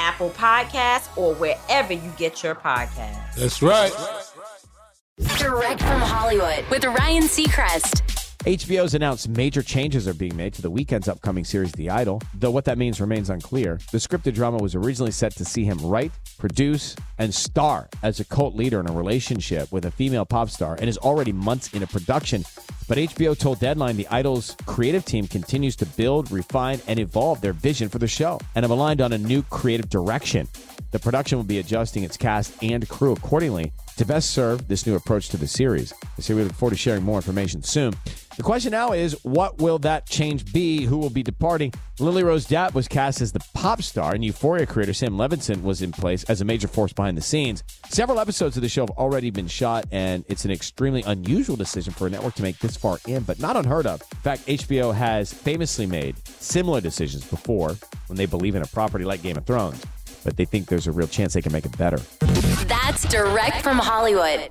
Apple Podcasts, or wherever you get your podcasts. That's right. Direct from Hollywood with Ryan Seacrest. HBO's announced major changes are being made to the Weeknd's upcoming series, The Idol, though what that means remains unclear. The scripted drama was originally set to see him write, produce, and star as a cult leader in a relationship with a female pop star and is already months into production. But HBO told Deadline the Idol's creative team continues to build, refine, and evolve their vision for the show and have aligned on a new creative direction. The production will be adjusting its cast and crew accordingly to best serve this new approach to the series. So we look forward to sharing more information soon. The question now is, what will that change be? Who will be departing? Lily Rose Depp was cast as the pop star, and Euphoria creator Sam Levinson was in place as a major force behind the scenes. Several episodes of the show have already been shot, and it's an extremely unusual decision for a network to make this far in, but not unheard of. In fact, HBO has famously made similar decisions before when they believe in a property like Game of Thrones, but they think there's a real chance they can make it better. That's direct from Hollywood.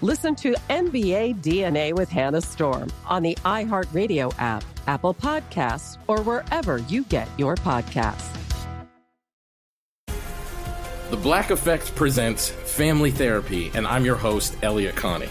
Listen to NBA DNA with Hannah Storm on the iHeartRadio app, Apple Podcasts, or wherever you get your podcasts. The Black Effect presents Family Therapy, and I'm your host, Elliott Connie.